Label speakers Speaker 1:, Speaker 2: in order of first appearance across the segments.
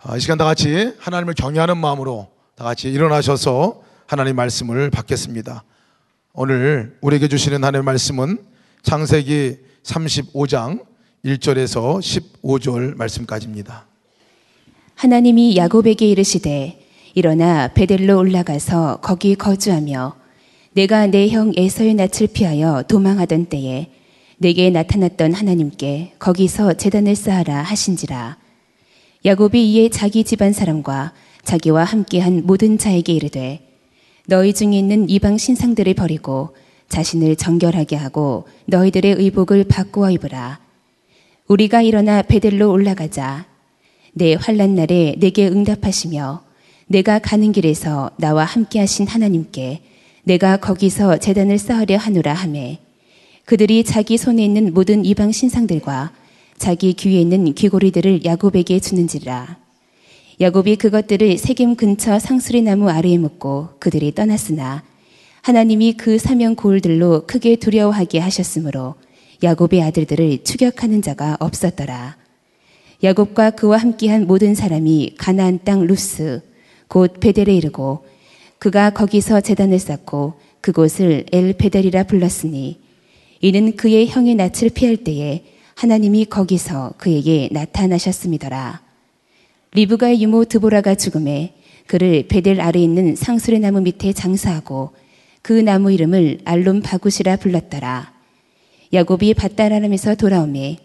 Speaker 1: 아, 이 시간 다 같이 하나님을 경외하는 마음으로 다 같이 일어나셔서 하나님 말씀을 받겠습니다. 오늘 우리에게 주시는 하나님의 말씀은 창세기 35장 1절에서 15절 말씀까지입니다.
Speaker 2: 하나님이 야곱에게 이르시되 일어나 베델로 올라가서 거기 거주하며 내가 내 형 에서의 낯을 피하여 도망하던 때에 내게 나타났던 하나님께 거기서 제단을 쌓아라 하신지라 야곱이 이에 자기 집안 사람과 자기와 함께한 모든 자에게 이르되 너희 중에 있는 이방 신상들을 버리고 자신을 정결하게 하고 너희들의 의복을 바꾸어 입으라. 우리가 일어나 베델로 올라가자. 내 환란 날에 내게 응답하시며 내가 가는 길에서 나와 함께 하신 하나님께 내가 거기서 재단을 쌓으려 하노라 하매 그들이 자기 손에 있는 모든 이방 신상들과 자기 귀에 있는 귀고리들을 야곱에게 주는지라. 야곱이 그것들을 세겜 근처 상수리 나무 아래에 묻고 그들이 떠났으나 하나님이 그 사면 고을들로 크게 두려워하게 하셨으므로 야곱의 아들들을 추격하는 자가 없었더라. 야곱과 그와 함께한 모든 사람이 가나안 땅 루스 곧 베델에 이르고 그가 거기서 제단을 쌓고 그곳을 엘 베델이라 불렀으니 이는 그의 형의 낯을 피할 때에 하나님이 거기서 그에게 나타나셨음이더라. 리브가의 유모 드보라가 죽음에 그를 베델 아래 있는 상수의 나무 밑에 장사하고 그 나무 이름을 알론 바굿이라 불렀더라. 야곱이 밧다라람에서 돌아오매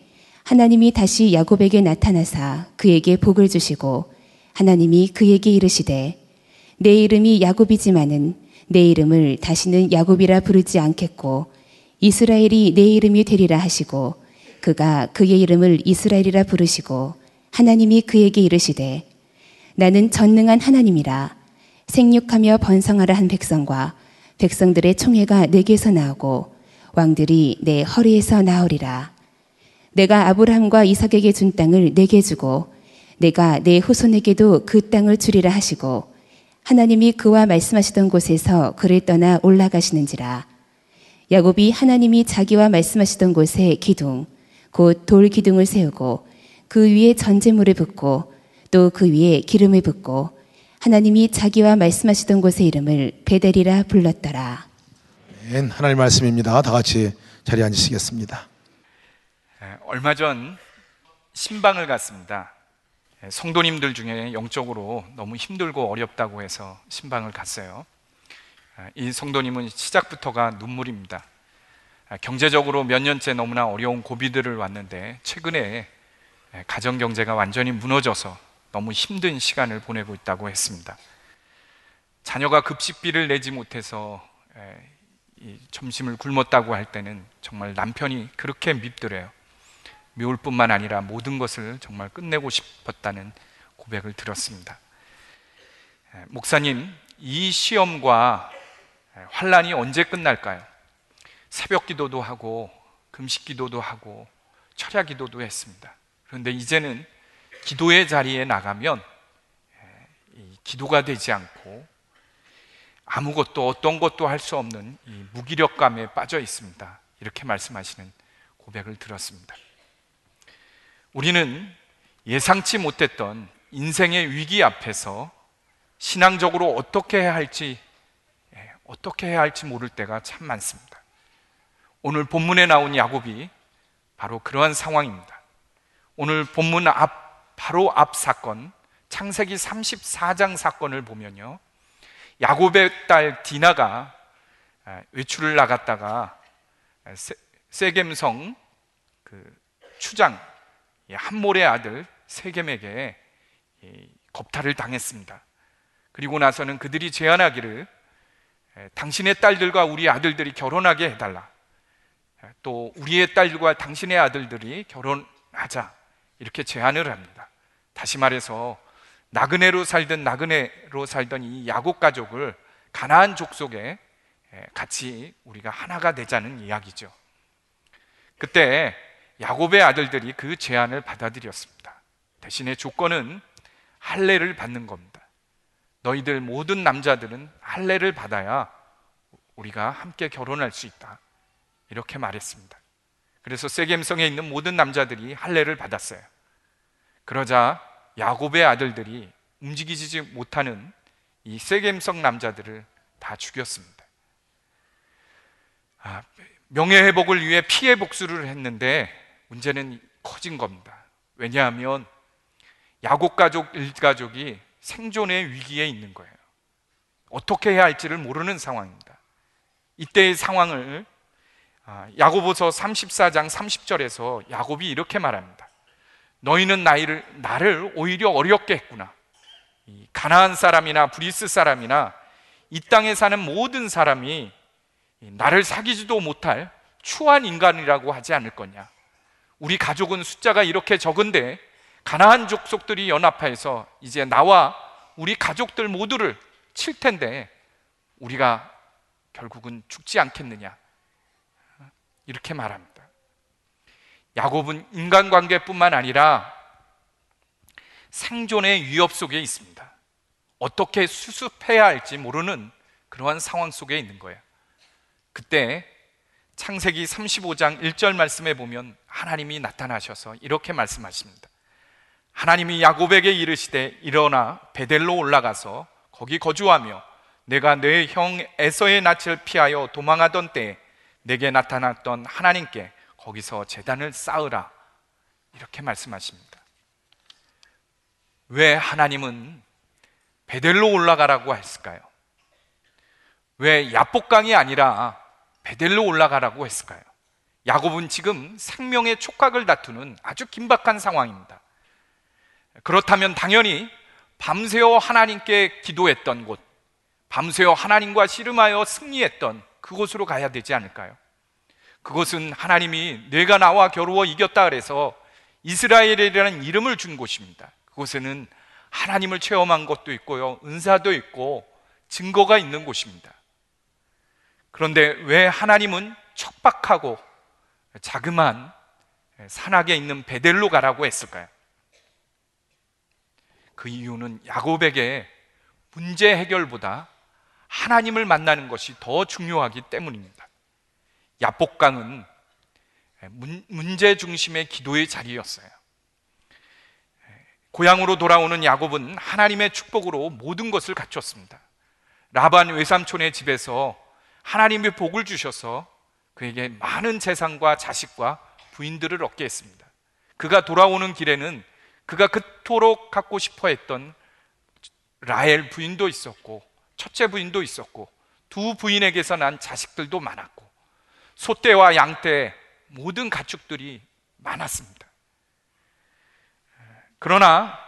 Speaker 2: 하나님이 다시 야곱에게 나타나사 그에게 복을 주시고 하나님이 그에게 이르시되 내 이름이 야곱이지만은 내 이름을 다시는 야곱이라 부르지 않겠고 이스라엘이 내 이름이 되리라 하시고 그가 그의 이름을 이스라엘이라 부르시고 하나님이 그에게 이르시되 나는 전능한 하나님이라. 생육하며 번성하라 한 백성과 백성들의 총회가 내게서 나오고 왕들이 내 허리에서 나오리라. 내가 아브라함과 이삭에게 준 땅을 내게 주고 내가 내 후손에게도 그 땅을 주리라 하시고 하나님이 그와 말씀하시던 곳에서 그를 떠나 올라가시는지라. 야곱이 하나님이 자기와 말씀하시던 곳에 기둥 곧 돌 기둥을 세우고 그 위에 전제물을 붓고 또 그 위에 기름을 붓고 하나님이 자기와 말씀하시던 곳의 이름을 베델이라 불렀더라.
Speaker 1: 하나님 말씀입니다. 다 같이 자리에 앉으시겠습니다.
Speaker 3: 얼마 전 신방을 갔습니다. 성도님들 중에 영적으로 너무 힘들고 어렵다고 해서 신방을 갔어요. 이 성도님은 시작부터가 눈물입니다. 경제적으로 몇 년째 너무나 어려운 고비들을 왔는데 최근에 가정 경제가 완전히 무너져서 너무 힘든 시간을 보내고 있다고 했습니다. 자녀가 급식비를 내지 못해서 점심을 굶었다고 할 때는 정말 남편이 그렇게 밉더래요. 미울 뿐만 아니라 모든 것을 정말 끝내고 싶었다는 고백을 들었습니다. 목사님, 이 시험과 환란이 언제 끝날까요? 새벽 기도도 하고 금식 기도도 하고 철야 기도도 했습니다. 그런데 이제는 기도의 자리에 나가면 기도가 되지 않고 아무것도 어떤 것도 할 수 없는 무기력감에 빠져 있습니다. 이렇게 말씀하시는 고백을 들었습니다. 우리는 예상치 못했던 인생의 위기 앞에서 신앙적으로 어떻게 해야 할지 예, 어떻게 해야 할지 모를 때가 참 많습니다. 오늘 본문에 나온 야곱이 바로 그러한 상황입니다. 오늘 본문 앞 바로 앞 사건 창세기 34장 사건을 보면요. 야곱의 딸 디나가 아, 외출을 나갔다가 세겜성 그 추장 한몰의 아들 세겜에게 겁탈을 당했습니다. 그리고 나서는 그들이 제안하기를 당신의 딸들과 우리 아들들이 결혼하게 해달라. 또 우리의 딸들과 당신의 아들들이 결혼하자. 이렇게 제안을 합니다. 다시 말해서 나그네로 살던 나그네로 살던 이 야곱 가족을 가나안 족속에 같이 우리가 하나가 되자는 이야기죠. 그때 야곱의 아들들이 그 제안을 받아들였습니다. 대신에 조건은 할례를 받는 겁니다. 너희들 모든 남자들은 할례를 받아야 우리가 함께 결혼할 수 있다. 이렇게 말했습니다. 그래서 세겜성에 있는 모든 남자들이 할례를 받았어요. 그러자 야곱의 아들들이 움직이지 못하는 이 세겜성 남자들을 다 죽였습니다. 아, 명예 회복을 위해 피해 복수를 했는데 문제는 커진 겁니다. 왜냐하면 야곱 가족 일가족이 생존의 위기에 있는 거예요. 어떻게 해야 할지를 모르는 상황입니다. 이때의 상황을 아, 야고보서 34장 30절에서 야곱이 이렇게 말합니다. 너희는 나이를 나를 오히려 어렵게 했구나. 이 가나안 사람이나 브리스 사람이나 이 땅에 사는 모든 사람이 나를 사귀지도 못할 추한 인간이라고 하지 않을 거냐. 우리 가족은 숫자가 이렇게 적은데 가나안 족속들이 연합해서 이제 나와 우리 가족들 모두를 칠 텐데 우리가 결국은 죽지 않겠느냐. 이렇게 말합니다. 야곱은 인간관계뿐만 아니라 생존의 위협 속에 있습니다. 어떻게 수습해야 할지 모르는 그러한 상황 속에 있는 거예요. 그때 창세기 35장 1절 말씀에 보면 하나님이 나타나셔서 이렇게 말씀하십니다. 하나님이 야곱에게 이르시되 일어나 베델로 올라가서 거기 거주하며 내가 내 형 에서의 낯을 피하여 도망하던 때에 내게 나타났던 하나님께 거기서 재단을 쌓으라 이렇게 말씀하십니다. 왜 하나님은 베델로 올라가라고 했을까요? 왜 야복강이 아니라 베델로 올라가라고 했을까요? 야곱은 지금 생명의 촉각을 다투는 아주 긴박한 상황입니다. 그렇다면 당연히 밤새워 하나님께 기도했던 곳, 밤새워 하나님과 씨름하여 승리했던 그곳으로 가야 되지 않을까요? 그것은 하나님이 내가 나와 겨루어 이겼다 그래서 이스라엘이라는 이름을 준 곳입니다. 그곳에는 하나님을 체험한 것도 있고요. 은사도 있고 증거가 있는 곳입니다. 그런데 왜 하나님은 척박하고 자그만 산악에 있는 베델로 가라고 했을까요? 그 이유는 야곱에게 문제 해결보다 하나님을 만나는 것이 더 중요하기 때문입니다. 야복강은 문제 중심의 기도의 자리였어요. 고향으로 돌아오는 야곱은 하나님의 축복으로 모든 것을 갖췄습니다. 라반 외삼촌의 집에서 하나님의 복을 주셔서 그에게 많은 재산과 자식과 부인들을 얻게 했습니다. 그가 돌아오는 길에는 그가 그토록 갖고 싶어 했던 라헬 부인도 있었고 첫째 부인도 있었고 두 부인에게서 난 자식들도 많았고 소떼와 양떼 모든 가축들이 많았습니다. 그러나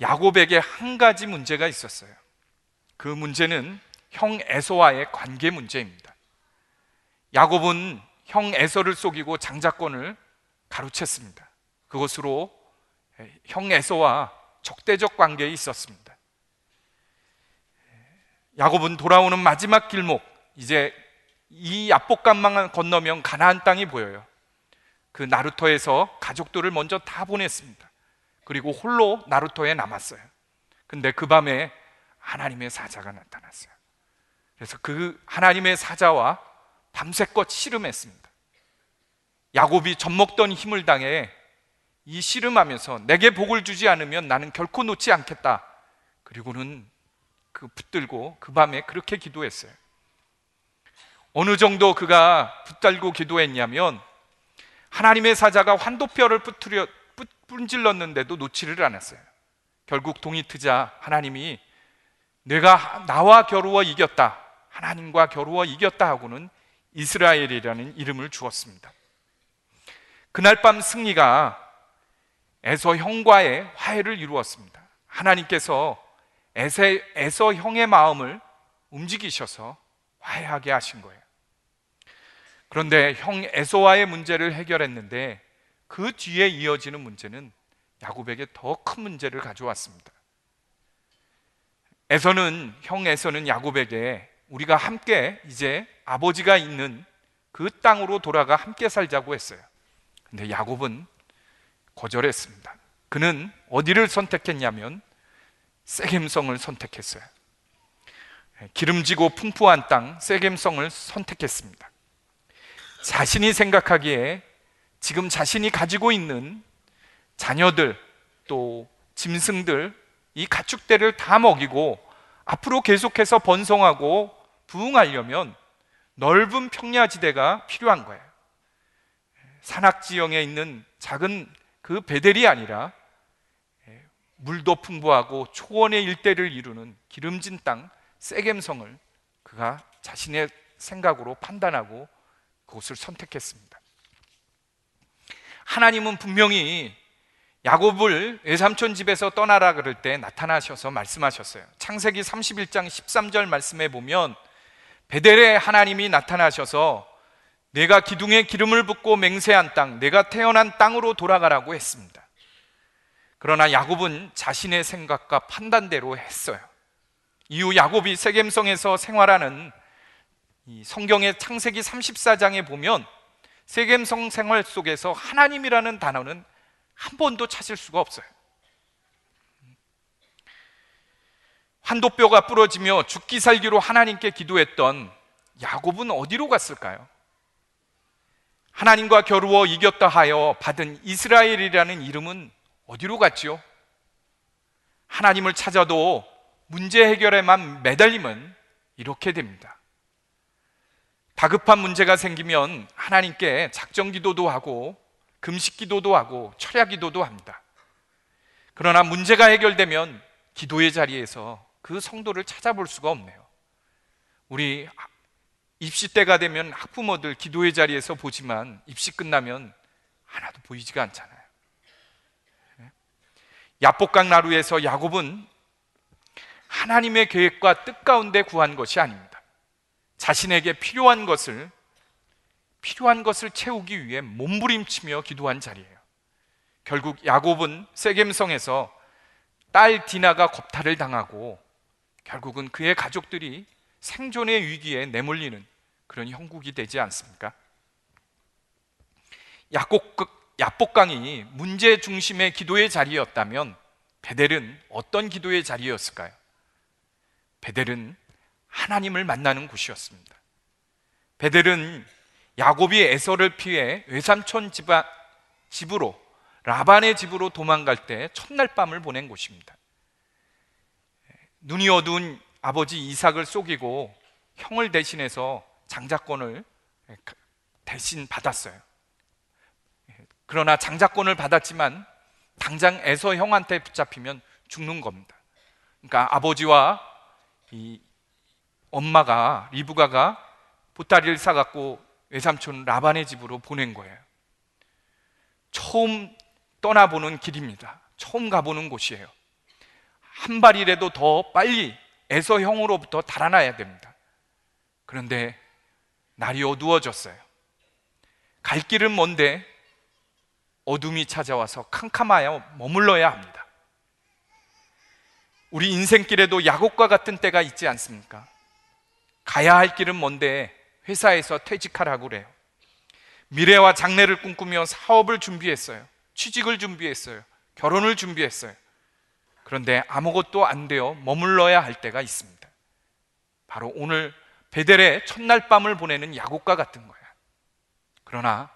Speaker 3: 야곱에게 한 가지 문제가 있었어요. 그 문제는 형 에서와의 관계 문제입니다. 야곱은 형 에서를 속이고 장자권을 가로챘습니다. 그것으로 형 에서와 적대적 관계에 있었습니다. 야곱은 돌아오는 마지막 길목 이제 이 압복강만 건너면 가나안 땅이 보여요. 그 나루터에서 가족들을 먼저 다 보냈습니다. 그리고 홀로 나루터에 남았어요. 근데 그 밤에 하나님의 사자가 나타났어요. 그래서 그 하나님의 사자와 밤새껏 씨름했습니다. 야곱이 젖먹던 힘을 당해 이 씨름하면서 내게 복을 주지 않으면 나는 결코 놓지 않겠다. 그리고는 그 붙들고 그 밤에 그렇게 기도했어요. 어느 정도 그가 붙들고 기도했냐면 하나님의 사자가 환도뼈를 뿌트려 분질렀는데도 놓지를 않았어요. 결국 동이 트자 하나님이 내가 나와 겨루어 이겼다. 하나님과 겨루어 이겼다 하고는 이스라엘이라는 이름을 주었습니다. 그날 밤 승리가 에서 형과의 화해를 이루었습니다. 하나님께서 에서, 형의 마음을 움직이셔서 화해하게 하신 거예요. 그런데 형 에서와의 문제를 해결했는데 그 뒤에 이어지는 문제는 야곱에게 더 큰 문제를 가져왔습니다. 에서는 형 에서는 야곱에게 우리가 함께 이제 아버지가 있는 그 땅으로 돌아가 함께 살자고 했어요. 근데 야곱은 거절했습니다. 그는 어디를 선택했냐면 세겜성을 선택했어요. 기름지고 풍부한 땅 세겜성을 선택했습니다. 자신이 생각하기에 지금 자신이 가지고 있는 자녀들 또 짐승들, 이 가축대를 다 먹이고 앞으로 계속해서 번성하고 부흥하려면 넓은 평야지대가 필요한 거예요. 산악지형에 있는 작은 그 베델이 아니라 물도 풍부하고 초원의 일대를 이루는 기름진 땅 세겜성을 그가 자신의 생각으로 판단하고 그곳을 선택했습니다. 하나님은 분명히 야곱을 외삼촌 집에서 떠나라 그럴 때 나타나셔서 말씀하셨어요. 창세기 31장 13절 말씀에 보면 베델에 하나님이 나타나셔서 내가 기둥에 기름을 붓고 맹세한 땅, 내가 태어난 땅으로 돌아가라고 했습니다. 그러나 야곱은 자신의 생각과 판단대로 했어요. 이후 야곱이 세겜성에서 생활하는 이 성경의 창세기 34장에 보면 세겜성 생활 속에서 하나님이라는 단어는 한 번도 찾을 수가 없어요. 환도뼈가 부러지며 죽기 살기로 하나님께 기도했던 야곱은 어디로 갔을까요? 하나님과 겨루어 이겼다 하여 받은 이스라엘이라는 이름은 어디로 갔지요? 하나님을 찾아도 문제 해결에만 매달리면 이렇게 됩니다. 다급한 문제가 생기면 하나님께 작정 기도도 하고 금식 기도도 하고 철야 기도도 합니다. 그러나 문제가 해결되면 기도의 자리에서 그 성도를 찾아볼 수가 없네요. 우리 입시 때가 되면 학부모들 기도의 자리에서 보지만 입시 끝나면 하나도 보이지가 않잖아요. 야복강 나루에서 야곱은 하나님의 계획과 뜻 가운데 구한 것이 아닙니다. 자신에게 필요한 것을 필요한 것을 채우기 위해 몸부림치며 기도한 자리예요. 결국 야곱은 세겜성에서 딸 디나가 겁탈을 당하고 결국은 그의 가족들이 생존의 위기에 내몰리는 그런 형국이 되지 않습니까? 야곱, 야복강이 문제 중심의 기도의 자리였다면 베델은 어떤 기도의 자리였을까요? 베델은 하나님을 만나는 곳이었습니다. 베델은 야곱이 에서를 피해 외삼촌 집아, 집으로 라반의 집으로 도망갈 때 첫날 밤을 보낸 곳입니다. 눈이 어두운 아버지 이삭을 속이고 형을 대신해서 장자권을 대신 받았어요. 그러나 장자권을 받았지만 당장 에서 형한테 붙잡히면 죽는 겁니다. 그러니까 아버지와 이 엄마가 리브가가 보따리를 싸갖고 외삼촌 라반의 집으로 보낸 거예요. 처음 떠나보는 길입니다. 처음 가보는 곳이에요. 한 발이라도 더 빨리 에서 형으로부터 달아나야 됩니다. 그런데 날이 어두워졌어요. 갈 길은 먼데 어둠이 찾아와서 캄캄하여 머물러야 합니다. 우리 인생길에도 야곱과 같은 때가 있지 않습니까? 가야 할 길은 먼데 회사에서 퇴직하라고 그래요. 미래와 장래를 꿈꾸며 사업을 준비했어요. 취직을 준비했어요. 결혼을 준비했어요. 그런데 아무것도 안 되어 머물러야 할 때가 있습니다. 바로 오늘 베델의 첫날 밤을 보내는 야곱과 같은 거야. 그러나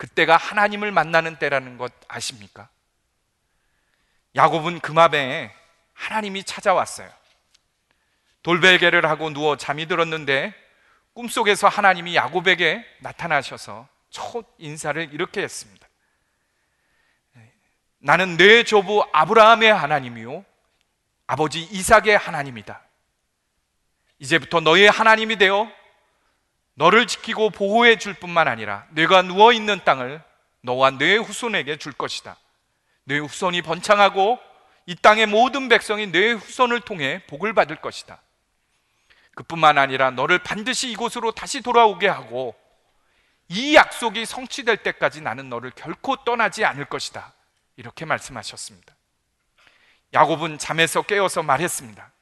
Speaker 3: 그때가 하나님을 만나는 때라는 것 아십니까? 야곱은 금압에 하나님이 찾아왔어요. 돌벨개를 하고 누워 잠이 들었는데 꿈속에서 하나님이 야곱에게 나타나셔서 첫 인사를 이렇게 했습니다. 나는 내 조부 아브라함의 하나님이요 아버지 이삭의 하나님이다. 이제부터 너의 하나님이 되어 너를 지키고 보호해 줄 뿐만 아니라 내가 누워 있는 땅을 너와 내 후손에게 줄 것이다. 내 후손이 번창하고 이 땅의 모든 백성이 내 후손을 통해 복을 받을 것이다. 그뿐만 아니라 너를 반드시 이곳으로 다시 돌아오게 하고 이 약속이 성취될 때까지 나는 너를 결코 떠나지 않을 것이다. 이렇게 말씀하셨습니다. 야곱은 잠에서 깨어서 말했습니다.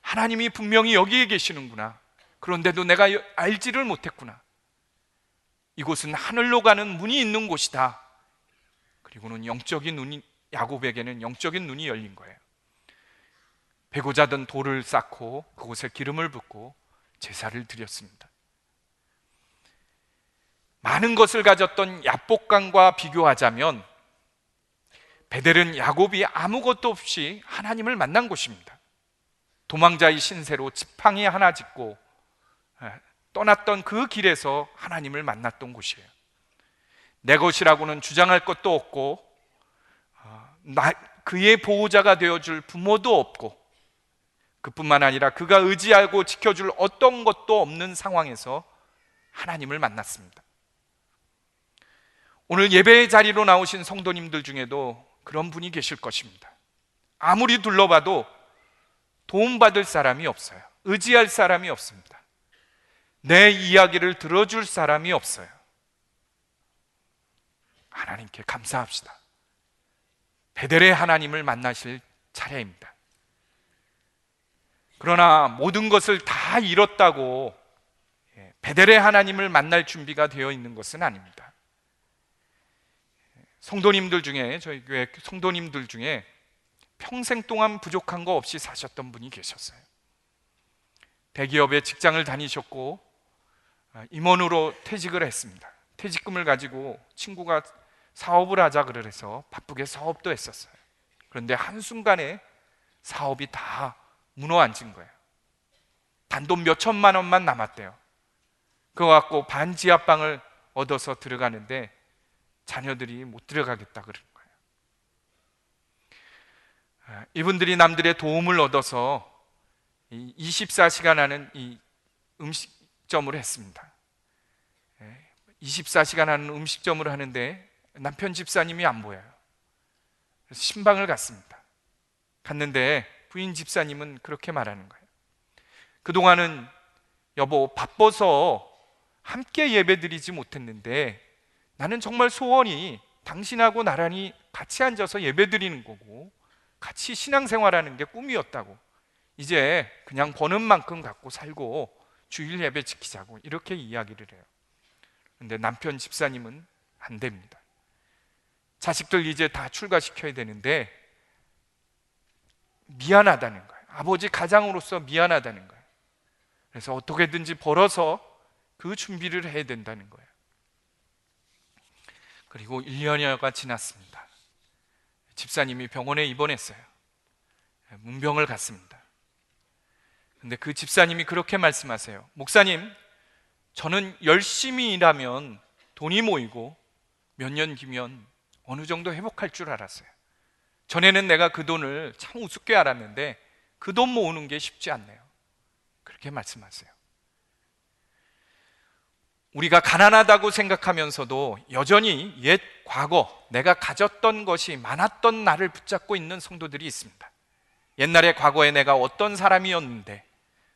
Speaker 3: 하나님이 분명히 여기에 계시는구나. 그런데도 내가 알지를 못했구나. 이곳은 하늘로 가는 문이 있는 곳이다. 그리고는 영적인 눈이 야곱에게는 영적인 눈이 열린 거예요. 베고자 든 돌을 쌓고 그곳에 기름을 붓고 제사를 드렸습니다. 많은 것을 가졌던 야복강과 비교하자면 베델은 야곱이 아무것도 없이 하나님을 만난 곳입니다. 도망자의 신세로 지팡이 하나 예, 떠났던 그 길에서 하나님을 만났던 곳이에요. 내 것이라고는 주장할 것도 없고 어, 나, 그의 보호자가 되어줄 부모도 없고 그뿐만 아니라 그가 의지하고 지켜줄 어떤 것도 없는 상황에서 하나님을 만났습니다. 오늘 예배의 자리로 나오신 성도님들 중에도 그런 분이 계실 것입니다. 아무리 둘러봐도 도움받을 사람이 없어요. 의지할 사람이 없습니다. 내 이야기를 들어줄 사람이 없어요. 하나님께 감사합시다. 베델의 하나님을 만나실 차례입니다. 그러나 모든 것을 다 잃었다고 예, 베델의 하나님을 만날 준비가 되어 있는 것은 아닙니다. 성도님들 중에 저희 교회 성도님들 중에 평생 동안 부족한 거 없이 사셨던 분이 계셨어요. 대기업에 직장을 다니셨고 아, 임원으로 퇴직을 했습니다. 퇴직금을 가지고 친구가 사업을 하자 그래서 바쁘게 사업도 했었어요. 그런데 한순간에 사업이 다 무너앉은 거예요. 단돈 몇 천만 원만 남았대요. 그거 갖고 반지하방을 얻어서 들어가는데 자녀들이 못 들어가겠다 그러는 거예요. 아, 이분들이 남들의 도움을 얻어서 24시간 하는 이 음식 점을 했습니다. 24시간 하는 음식점을 하는데 남편 집사님이 안 보여요. 그래서 신방을 갔습니다. 갔는데 부인 집사님은 그렇게 말하는 거예요. 그동안은 여보 바빠서 함께 예배드리지 못했는데 나는 정말 소원이 당신하고 나란히 같이 앉아서 예배드리는 거고 같이 신앙생활하는 게 꿈이었다고. 이제 그냥 버는 만큼 갖고 살고 주일 예배 지키자고 이렇게 이야기를 해요. 근데 남편 집사님은 안 됩니다. 자식들 이제 다 출가시켜야 되는데 미안하다는 거예요. 아버지 가장으로서 미안하다는 거예요. 그래서 어떻게든지 벌어서 그 준비를 해야 된다는 거예요. 그리고 1년여가 지났습니다. 집사님이 병원에 입원했어요. 문병을 갔습니다. 근데 그 집사님이 그렇게 말씀하세요. 목사님, 저는 열심히 일하면 돈이 모이고 몇 년 뒤면 어느 정도 회복할 줄 알았어요. 전에는 내가 그 돈을 참 우습게 알았는데 그 돈 모으는 게 쉽지 않네요. 그렇게 말씀하세요. 우리가 가난하다고 생각하면서도 여전히 옛 과거 내가 가졌던 것이 많았던 나를 붙잡고 있는 성도들이 있습니다. 옛날에 과거에 내가 어떤 사람이었는데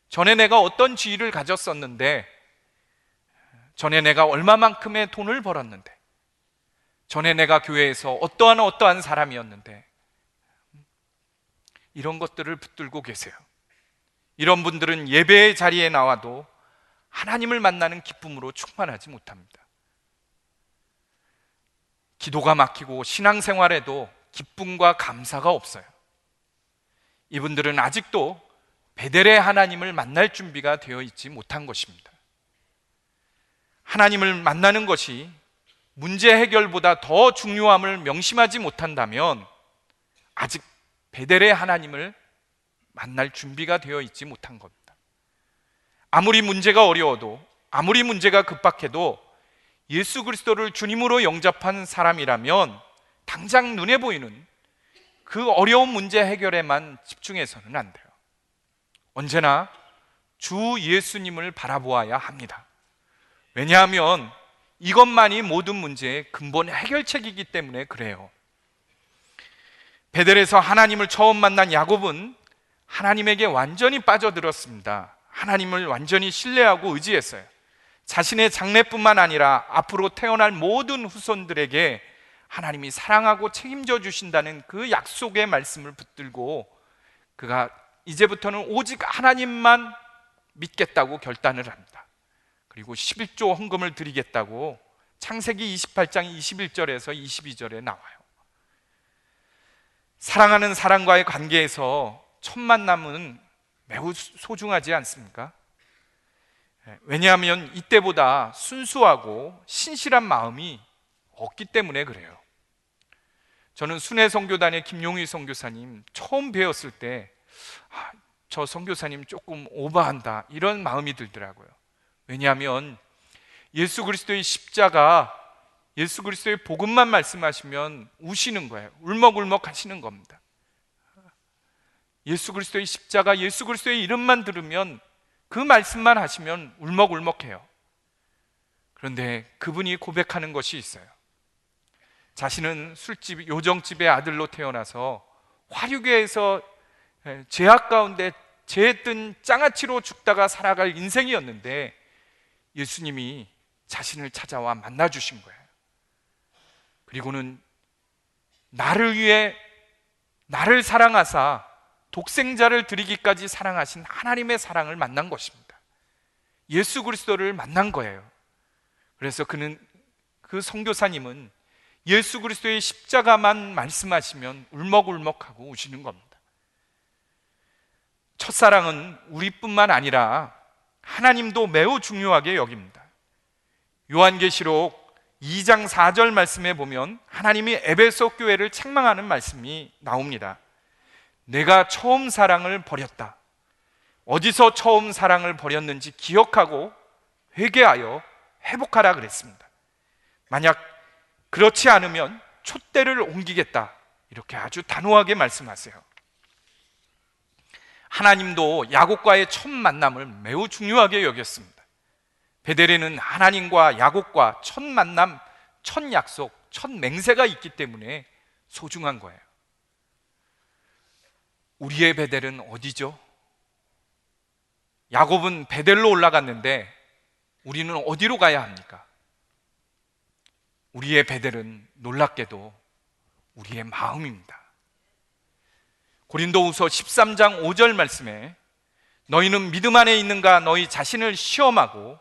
Speaker 3: 전에 내가 어떤 지위를 가졌었는데 전에 내가 얼마만큼의 돈을 벌었는데 전에 내가 교회에서 어떠한 어떠한 사람이었는데 이런 것들을 붙들고 계세요. 이런 분들은 예배의 자리에 나와도 하나님을 만나는 기쁨으로 충만하지 못합니다. 기도가 막히고 신앙생활에도 기쁨과 감사가 없어요. 이분들은 아직도 베델의 하나님을 만날 준비가 되어 있지 못한 것입니다. 하나님을 만나는 것이 문제 해결보다 더 중요함을 명심하지 못한다면 아직 베델의 하나님을 만날 준비가 되어 있지 못한 겁니다. 아무리 문제가 어려워도 아무리 문제가 급박해도 예수 그리스도를 주님으로 영접한 사람이라면 당장 눈에 보이는 그 어려운 문제 해결에만 집중해서는 안 돼요. 언제나 주 예수님을 바라보아야 합니다. 왜냐하면 이것만이 모든 문제의 근본 해결책이기 때문에 그래요. 베델에서 하나님을 처음 만난 야곱은 하나님에게 완전히 빠져들었습니다. 하나님을 완전히 신뢰하고 의지했어요. 자신의 장래뿐만 아니라 앞으로 태어날 모든 후손들에게 하나님이 사랑하고 책임져 주신다는 그 약속의 말씀을 붙들고 그가 이제부터는 오직 하나님만 믿겠다고 결단을 합니다. 그리고 11조 헌금을 드리겠다고 창세기 28장 21절에서 22절에 나와요. 사랑하는 사람과의 관계에서 첫 만남은 매우 소중하지 않습니까? 예, 왜냐하면 이때보다 순수하고 신실한 마음이 없기 때문에 그래요. 저는 순회 선교단의 김용희 선교사님 처음 배웠을 때, 아, 저 선교사님 조금 오버한다 이런 마음이 들더라고요. 왜냐하면 예수 그리스도의 십자가, 예수 그리스도의 복음만 말씀하시면 우시는 거예요. 울먹울먹 하시는 겁니다. 예수 그리스도의 십자가, 예수 그리스도의 이름만 들으면 그 말씀만 하시면 울먹울먹해요. 그런데 그분이 고백하는 것이 있어요. 자신은 술집, 요정집의 아들로 태어나서 화류계에서 죄악 가운데 죄에 뜬 장아찌로 죽다가 살아갈 인생이었는데 예수님이 자신을 찾아와 만나 주신 거예요. 그리고는 나를 위해 나를 사랑하사 독생자를 드리기까지 사랑하신 하나님의 사랑을 만난 것입니다. 예수 그리스도를 만난 거예요. 그래서 그는 그 선교사님은 예수 그리스도의 십자가만 말씀하시면 울먹울먹하고 우시는 겁니다. 첫사랑은 우리뿐만 아니라 하나님도 매우 중요하게 여깁니다. 요한계시록 2장 4절 말씀에 보면 하나님이 에베소 교회를 책망하는 말씀이 나옵니다. 내가 처음 사랑을 버렸다. 어디서 처음 사랑을 버렸는지 기억하고 회개하여 회복하라 그랬습니다. 만약 그렇지 않으면 촛대를 옮기겠다. 이렇게 아주 단호하게 말씀하세요. 하나님도 야곱과의 첫 만남을 매우 중요하게 여겼습니다. 베델에는 하나님과 야곱과 첫 만남, 첫 약속, 첫 맹세가 있기 때문에 소중한 거예요. 우리의 베델은 어디죠? 야곱은 베델로 올라갔는데 우리는 어디로 가야 합니까? 우리의 베델은 놀랍게도 우리의 마음입니다. 고린도후서 13장 5절 말씀에 너희는 믿음 안에 있는가 너희 자신을 시험하고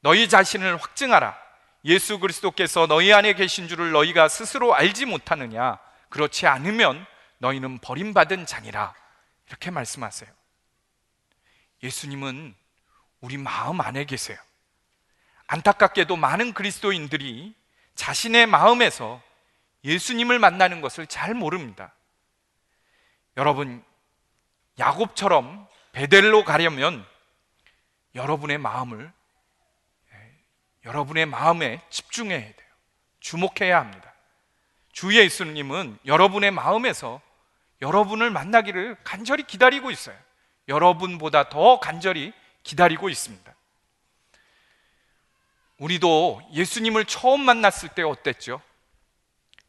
Speaker 3: 너희 자신을 확증하라. 예수 그리스도께서 너희 안에 계신 줄을 너희가 스스로 알지 못하느냐? 그렇지 않으면 너희는 버림받은 자니라. 이렇게 말씀하세요. 예수님은 우리 마음 안에 계세요. 안타깝게도 많은 그리스도인들이 자신의 마음에서 예수님을 만나는 것을 잘 모릅니다. 여러분, 야곱처럼 베델로 가려면 여러분의 마음을 예, 여러분의 마음에 집중해야 돼요. 주목해야 합니다. 주 예수님은 여러분의 마음에서 여러분을 만나기를 간절히 기다리고 있어요. 여러분보다 더 간절히 기다리고 있습니다. 우리도 예수님을 처음 만났을 때 어땠죠?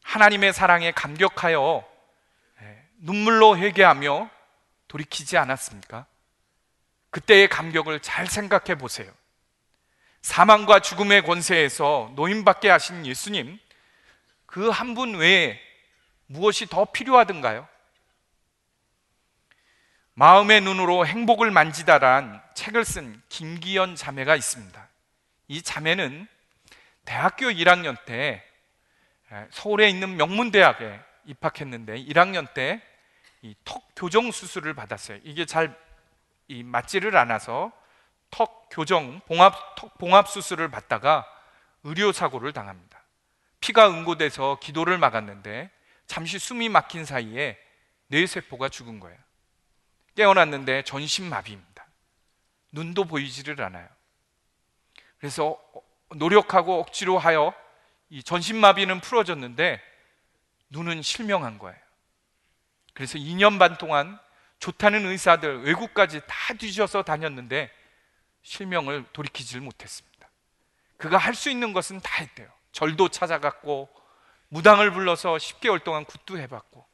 Speaker 3: 하나님의 사랑에 감격하여 예, 눈물로 회개하며 돌이키지 않았습니까? 그때의 감격을 잘 생각해 보세요. 사망과 죽음의 권세에서 노임받게 하신 예수님, 그 한 분 외에 무엇이 더 필요하던가요? 마음의 눈으로 행복을 만지다란 책을 쓴 김기현 자매가 있습니다. 이 자매는 대학교 1학년 때 서울에 있는 명문대학에 입학했는데 1학년 때이 턱 교정 수술을 받았어요. 이게 잘 맞지를 않아서 턱 교정 봉합 턱 봉합 수술을 받다가 의료 사고를 당합니다. 피가 응고돼서 기도를 막았는데 잠시 숨이 막힌 사이에 뇌세포가 죽은 거예요. 깨어났는데 전신마비입니다. 눈도 보이지를 않아요. 그래서 노력하고 억지로 하여 이 전신마비는 풀어졌는데 눈은 실명한 거예요. 그래서 2년 반 동안 좋다는 의사들 외국까지 다 뒤져서 다녔는데 실명을 돌이키질 못했습니다. 그가 할 수 있는 것은 다 했대요. 절도 찾아갔고 무당을 불러서 10개월 동안 굿도 해봤고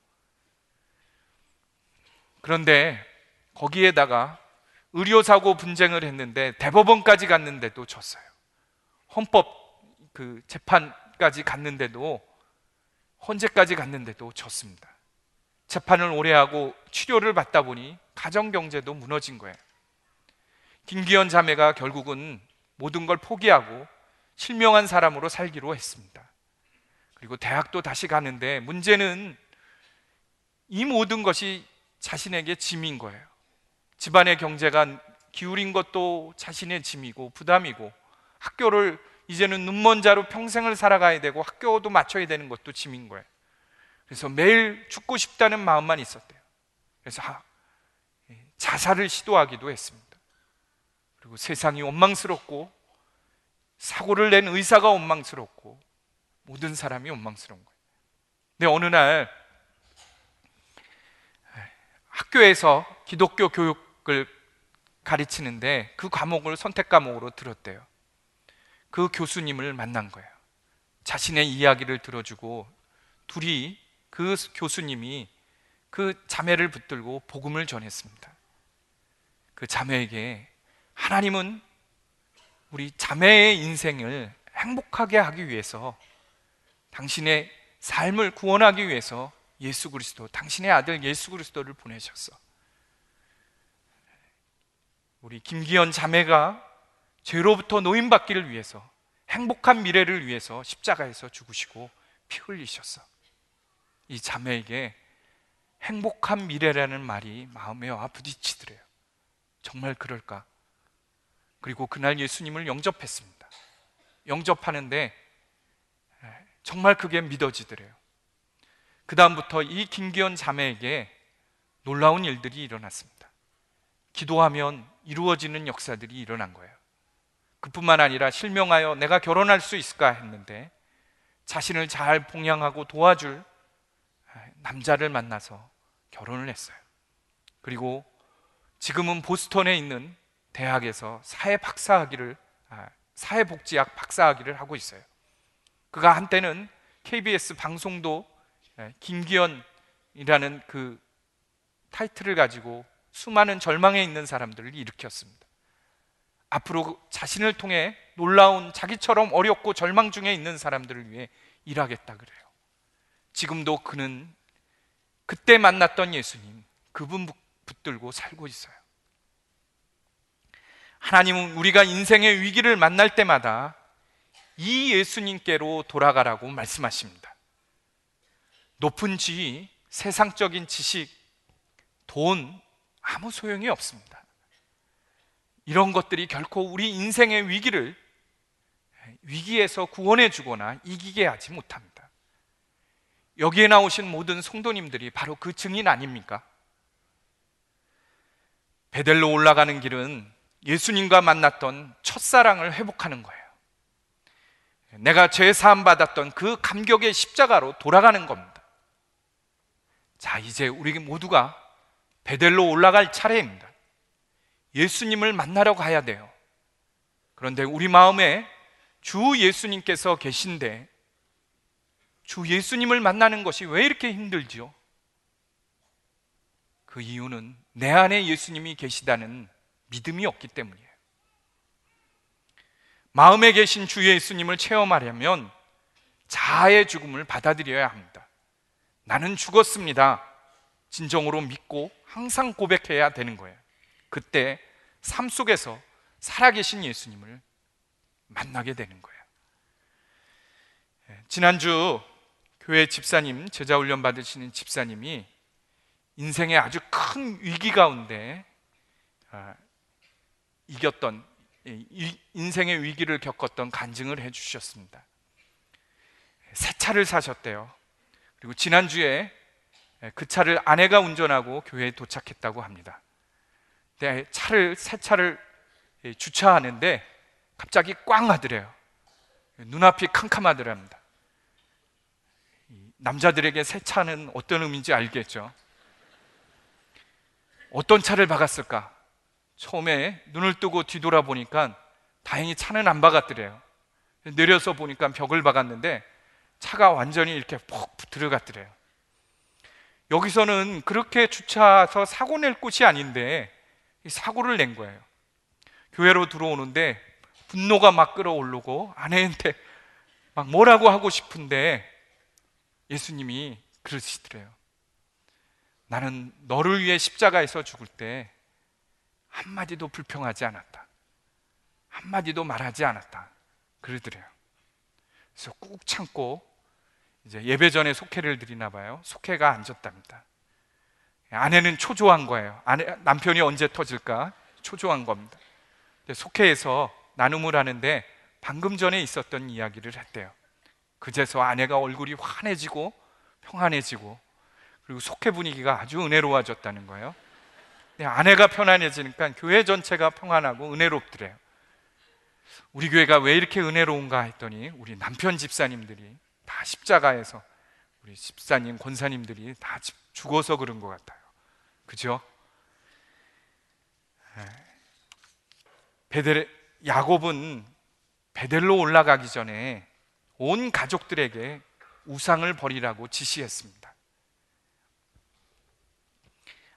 Speaker 3: 그런데 거기에다가 의료사고 분쟁을 했는데 대법원까지 갔는데도 졌어요. 헌법 그 재판까지 갔는데도 헌재까지 갔는데도 졌습니다. 재판을 오래 하고 치료를 받다 보니 가정 경제도 무너진 거예요. 김기현 자매가 결국은 모든 걸 포기하고 실명한 사람으로 살기로 했습니다. 그리고 대학도 다시 가는데 문제는 이 모든 것이 자신에게 짐인 거예요. 집안의 경제가 기울인 것도 자신의 짐이고 부담이고 학교를 이제는 눈먼 자로 평생을 살아가야 되고 학교도 맞춰야 되는 것도 짐인 거예요. 그래서 매일 죽고 싶다는 마음만 있었대요. 그래서 하- 예, 자살을 시도하기도 했습니다. 그리고 세상이 원망스럽고 사고를 낸 의사가 원망스럽고 모든 사람이 원망스러운 거예요. 근데 어느 날 학교에서 기독교 교육을 가르치는데 그 과목을 선택 과목으로 들었대요. 그 교수님을 만난 거예요. 자신의 이야기를 들어주고 둘이 그 교수님이 그 자매를 붙들고 복음을 전했습니다. 그 자매에게 하나님은 우리 자매의 인생을 행복하게 하기 위해서 당신의 삶을 구원하기 위해서 예수 그리스도, 당신의 아들 예수 그리스도를 보내셨어. 우리 김기현 자매가 죄로부터 노임받기를 위해서 행복한 미래를 위해서 십자가에서 죽으시고 피 흘리셨어. 이 자매에게 행복한 미래라는 말이 마음에 와 부딪히더래요. 정말 그럴까? 그리고 그날 예수님을 영접했습니다. 영접하는데 정말 그게 믿어지더래요. 그다음부터 이 김기현 자매에게 놀라운 일들이 일어났습니다. 기도하면 이루어지는 역사들이 일어난 거예요. 그뿐만 아니라 실명하여 내가 결혼할 수 있을까 했는데 자신을 잘 봉양하고 도와줄 남자를 만나서 결혼을 했어요. 그리고 지금은 보스턴에 있는 대학에서 사회 박사학위를 아, 사회복지학 박사학위를 하고 있어요. 그가 한때는 KBS 방송도 예, 김기현이라는 그 타이틀을 가지고 수많은 절망에 있는 사람들을 일으켰습니다. 앞으로 자신을 통해 놀라운 자기처럼 어렵고 절망 중에 있는 사람들을 위해 일하겠다 그래요. 지금도 그는 그때 만났던 예수님, 그분 붙들고 살고 있어요. 하나님은 우리가 인생의 위기를 만날 때마다 이 예수님께로 돌아가라고 말씀하십니다. 높은 지위, 세상적인 지식, 돈, 아무 소용이 없습니다. 이런 것들이 결코 우리 인생의 위기를 위기에서 구원해 주거나 이기게 하지 못합니다. 여기에 나오신 모든 성도님들이 바로 그 증인 아닙니까? 베델로 올라가는 길은 예수님과 만났던 첫사랑을 회복하는 거예요. 내가 죄 사함 받았던 그 감격의 십자가로 돌아가는 겁니다. 자, 이제 우리 모두가 베델로 올라갈 차례입니다. 예수님을 만나러 가야 돼요. 그런데 우리 마음에 주 예수님께서 계신데 주 예수님을 만나는 것이 왜 이렇게 힘들지요? 그 이유는 내 안에 예수님이 계시다는 믿음이 없기 때문이에요. 마음에 계신 주 예수님을 체험하려면 자아의 죽음을 받아들여야 합니다. 나는 죽었습니다. 진정으로 믿고 항상 고백해야 되는 거예요. 그때 삶 속에서 살아계신 예수님을 만나게 되는 거예요. 예, 지난주 교회 집사님, 제자 훈련 받으시는 집사님이 인생의 아주 큰 위기 가운데 아, 이겼던 인생의 위기를 겪었던 간증을 해주셨습니다. 새 차를 사셨대요. 그리고 지난 주에 그 차를 아내가 운전하고 교회에 도착했다고 합니다. 네, 차를 새 차를 주차하는데 갑자기 꽝 하더래요. 눈앞이 캄캄하더랍니다. 남자들에게 새 차는 어떤 의미인지 알겠죠? 어떤 차를 박았을까? 처음에 눈을 뜨고 뒤돌아보니까 다행히 차는 안 박았더래요. 내려서 보니까 벽을 박았는데 차가 완전히 이렇게 푹 들어갔더래요. 여기서는 그렇게 주차해서 사고 낼 곳이 아닌데 사고를 낸 거예요. 교회로 들어오는데 분노가 막 끌어오르고 아내한테 막 뭐라고 하고 싶은데 예수님이 그러시더래요. 나는 너를 위해 십자가에서 죽을 때 한마디도 불평하지 않았다. 한마디도 말하지 않았다. 그러더래요. 그래서 꾹 참고 이제 예배 전에 속회를 드리나 봐요. 속회가 앉았답니다. 아내는 초조한 거예요. 아내, 남편이 언제 터질까? 초조한 겁니다. 속회에서 나눔을 하는데 방금 전에 있었던 이야기를 했대요. 그제서 아내가 얼굴이 환해지고 평안해지고 그리고 속회 분위기가 아주 은혜로워졌다는 거예요. 네, 아내가 편안해지니까 교회 전체가 평안하고 은혜롭더래요. 우리 교회가 왜 이렇게 은혜로운가 했더니 우리 남편 집사님들이 다 십자가에서 우리 집사님, 권사님들이 다 지- 죽어서 그런 것 같아요. 그죠? 예. 베델 야곱은 베델로 올라가기 전에 온 가족들에게 우상을 버리라고 지시했습니다.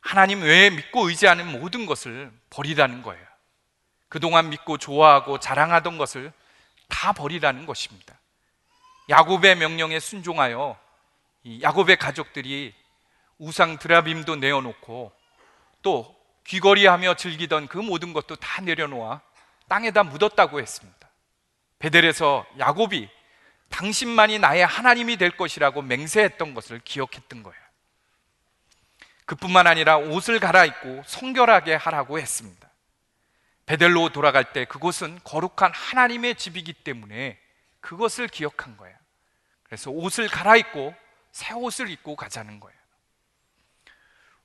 Speaker 3: 하나님 외에 믿고 의지하는 모든 것을 버리라는 거예요. 그동안 믿고 좋아하고 자랑하던 것을 다 버리라는 것입니다. 야곱의 명령에 순종하여 이 야곱의 가족들이 우상 드라빔도 내어놓고 또 귀걸이하며 즐기던 그 모든 것도 다 내려놓아 땅에다 묻었다고 했습니다. 베델에서 야곱이 당신만이 나의 하나님이 될 것이라고 맹세했던 것을 기억했던 거예요. 그뿐만 아니라 옷을 갈아입고 성결하게 하라고 했습니다. 베델로 돌아갈 때 그곳은 거룩한 하나님의 집이기 때문에 그것을 기억한 거예요. 그래서 옷을 갈아입고 새 옷을 입고 가자는 거예요.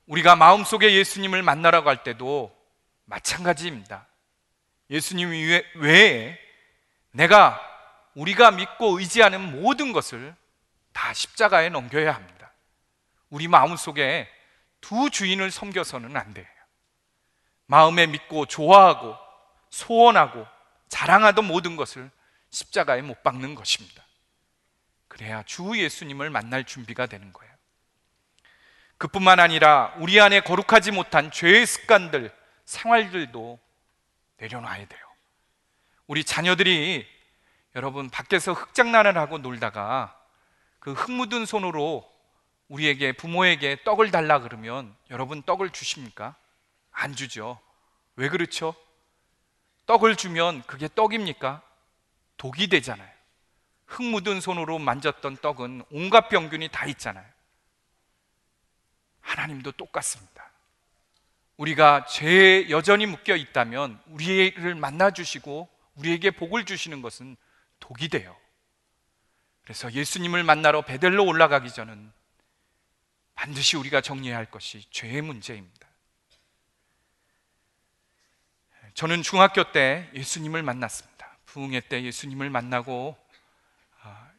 Speaker 3: 우리가 마음속에 예수님을 만나러 갈 때도 마찬가지입니다. 예수님 외- 외에 내가 우리가 믿고 의지하는 모든 것을 다 십자가에 넘겨야 합니다. 우리 마음속에 두 주인을 섬겨서는 안 돼요. 마음에 믿고 좋아하고 소원하고 자랑하던 모든 것을 십자가에 못 박는 것입니다. 그래야 주 예수님을 만날 준비가 되는 거예요. 그뿐만 아니라 우리 안에 거룩하지 못한 죄의 습관들, 생활들도 내려놔야 돼요. 우리 자녀들이 여러분 밖에서 흙장난을 하고 놀다가 그 흙 묻은 손으로 우리에게 부모에게 떡을 달라 그러면 여러분 떡을 주십니까? 안 주죠. 왜 그렇죠? 떡을 주면 그게 떡입니까? 독이 되잖아요. 흙 묻은 손으로 만졌던 떡은 온갖 병균이 다 있잖아요. 하나님도 똑같습니다. 우리가 죄에 여전히 묶여 있다면 우리를 만나 주시고 우리에게 복을 주시는 것은 독이 돼요. 그래서 예수님을 만나러 베델로 올라가기 전은 반드시 우리가 정리해야 할 것이 죄의 문제입니다. 저는 중학교 때 예수님을 만났습니다. 부흥회 때 예수님을 만나고 아,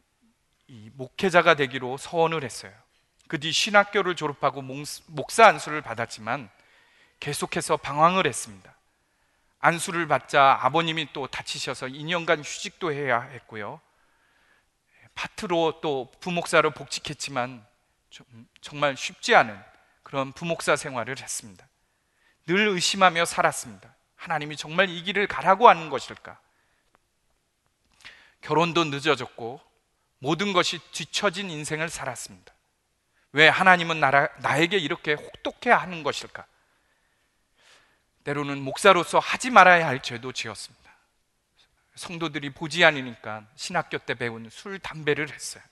Speaker 3: 이 목회자가 되기로 서원을 했어요. 그 뒤 신학교를 졸업하고 몽- 목사 안수를 받았지만 계속해서 방황을 했습니다. 안수를 받자 아버님이 또 다치셔서 2년간 휴직도 해야 했고요. 파트로 또 부목사로 복직했지만 좀 정말 쉽지 않은 그런 부목사 생활을 했습니다. 늘 의심하며 살았습니다. 하나님이 정말 이 길을 가라고 하는 것일까? 결혼도 늦어졌고 모든 것이 뒤처진 인생을 살았습니다. 왜 하나님은 나라, 나에게 이렇게 혹독해 하는 것일까? 때로는 목사로서 하지 말아야 할 죄도 지었습니다. 성도들이 보지 않으니까 신학교 때 배운 술, 담배를 했어요.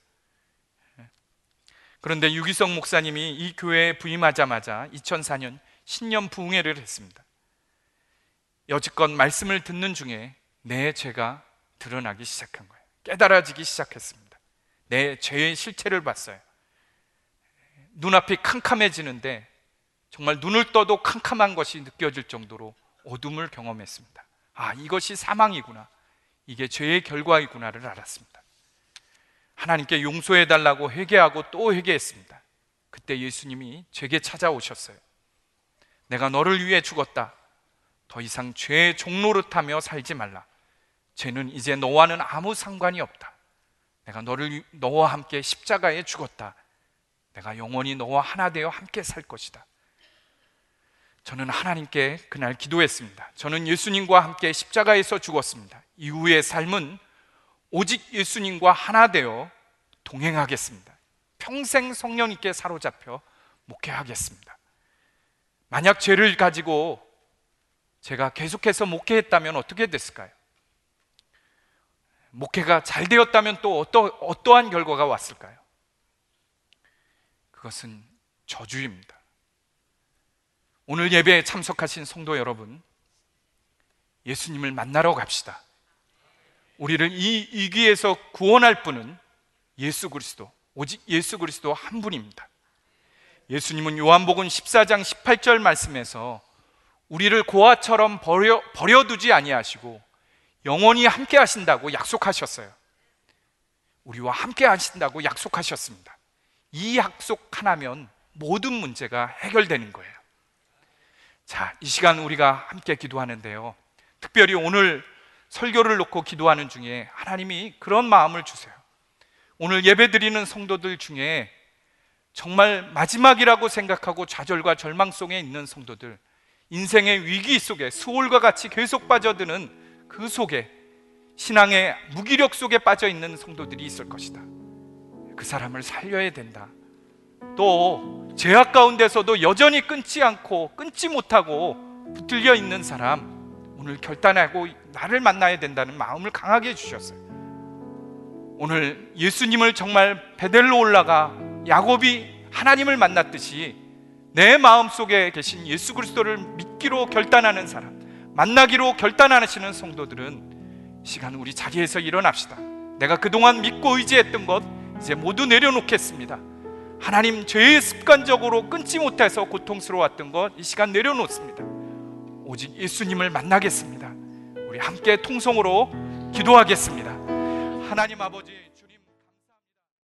Speaker 3: 그런데 유기성 목사님이 이 교회에 부임하자마자 2004년 신년 부흥회를 했습니다. 여지껏 말씀을 듣는 중에 내 죄가 드러나기 시작한 거예요. 깨달아지기 시작했습니다. 내 죄의 실체를 봤어요. 눈앞이 캄캄해지는데 정말 눈을 떠도 캄캄한 것이 느껴질 정도로 어둠을 경험했습니다. 아, 이것이 사망이구나. 이게 죄의 결과이구나를 알았습니다. 하나님께 용서해 달라고 회개하고 또 회개했습니다. 그때 예수님이 제게 찾아오셨어요. 내가 너를 위해 죽었다. 더 이상 죄의 종노릇하며 살지 말라. 죄는 이제 너와는 아무 상관이 없다. 내가 너를 위- 너와 함께 십자가에 죽었다. 내가 영원히 너와 하나 되어 함께 살 것이다. 저는 하나님께 그날 기도했습니다. 저는 예수님과 함께 십자가에서 죽었습니다. 이후의 삶은 오직 예수님과 하나 되어 동행하겠습니다. 평생 성령님께 사로잡혀 목회하겠습니다. 만약 죄를 가지고 제가 계속해서 목회했다면 어떻게 됐을까요? 목회가 잘 되었다면 또 어떠, 어떠한 결과가 왔을까요? 그것은 저주입니다. 오늘 예배에 참석하신 성도 여러분, 예수님을 만나러 갑시다. 우리를 이 위기에서 구원할 분은 예수 그리스도, 오직 예수 그리스도 한 분입니다. 예수님은 요한복음 14장 18절 말씀에서 우리를 고아처럼 버려, 버려두지 아니하시고 영원히 함께 하신다고 약속하셨어요. 우리와 함께 하신다고 약속하셨습니다. 이 약속 하나면 모든 문제가 해결되는 거예요. 자, 이 시간 우리가 함께 기도하는데요. 특별히 오늘 설교를 놓고 기도하는 중에 하나님이 그런 마음을 주세요. 오늘 예배 드리는 성도들 중에 정말 마지막이라고 생각하고 좌절과 절망 속에 있는 성도들, 인생의 위기 속에 수월과 같이 계속 빠져드는 그 속에 신앙의 무기력 속에 빠져 있는 성도들이 있을 것이다. 그 사람을 살려야 된다. 또 죄악 가운데서도 여전히 끊지 않고 끊지 못하고 붙들려 있는 사람 오늘 결단하고 나를 만나야 된다는 마음을 강하게 해주셨어요. 오늘 예수님을 정말 베델로 올라가 야곱이 하나님을 만났듯이 내 마음 속에 계신 예수 그리스도를 믿기로 결단하는 사람, 만나기로 결단하시는 성도들은 이 시간 우리 자리에서 일어납시다. 내가 그동안 믿고 의지했던 것 이제 모두 내려놓겠습니다. 하나님 죄의 습관적으로 끊지 못해서 고통스러웠던 것 이 시간 내려놓습니다. 오직 예수님을 만나겠습니다. 우리 함께 통성으로 기도하겠습니다. 하나님 아버지 주님